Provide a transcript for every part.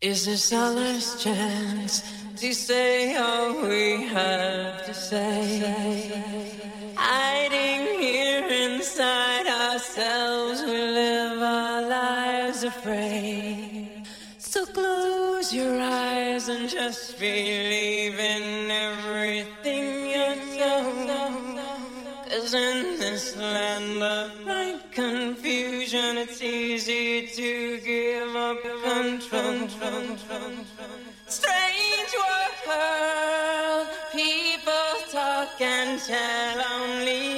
Is this our last chance to say all we have to say? Hiding here inside ourselves, we live our lives afraid. So close your eyes and just believe in everything you know. Cause in this land of blind confusion, it's easy to give up. Strange world, people talk and tell only.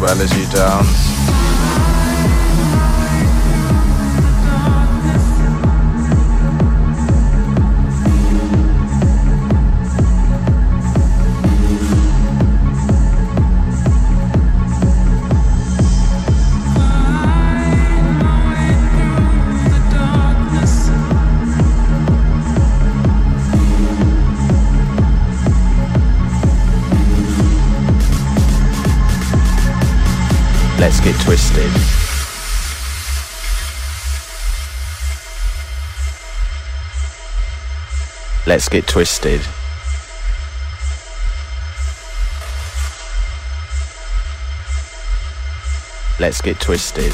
Well as you dance. Let's get twisted. Let's get twisted.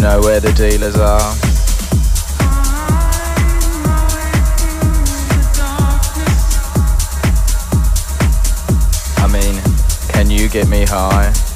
Know where the dealers are. I mean, can you get me high?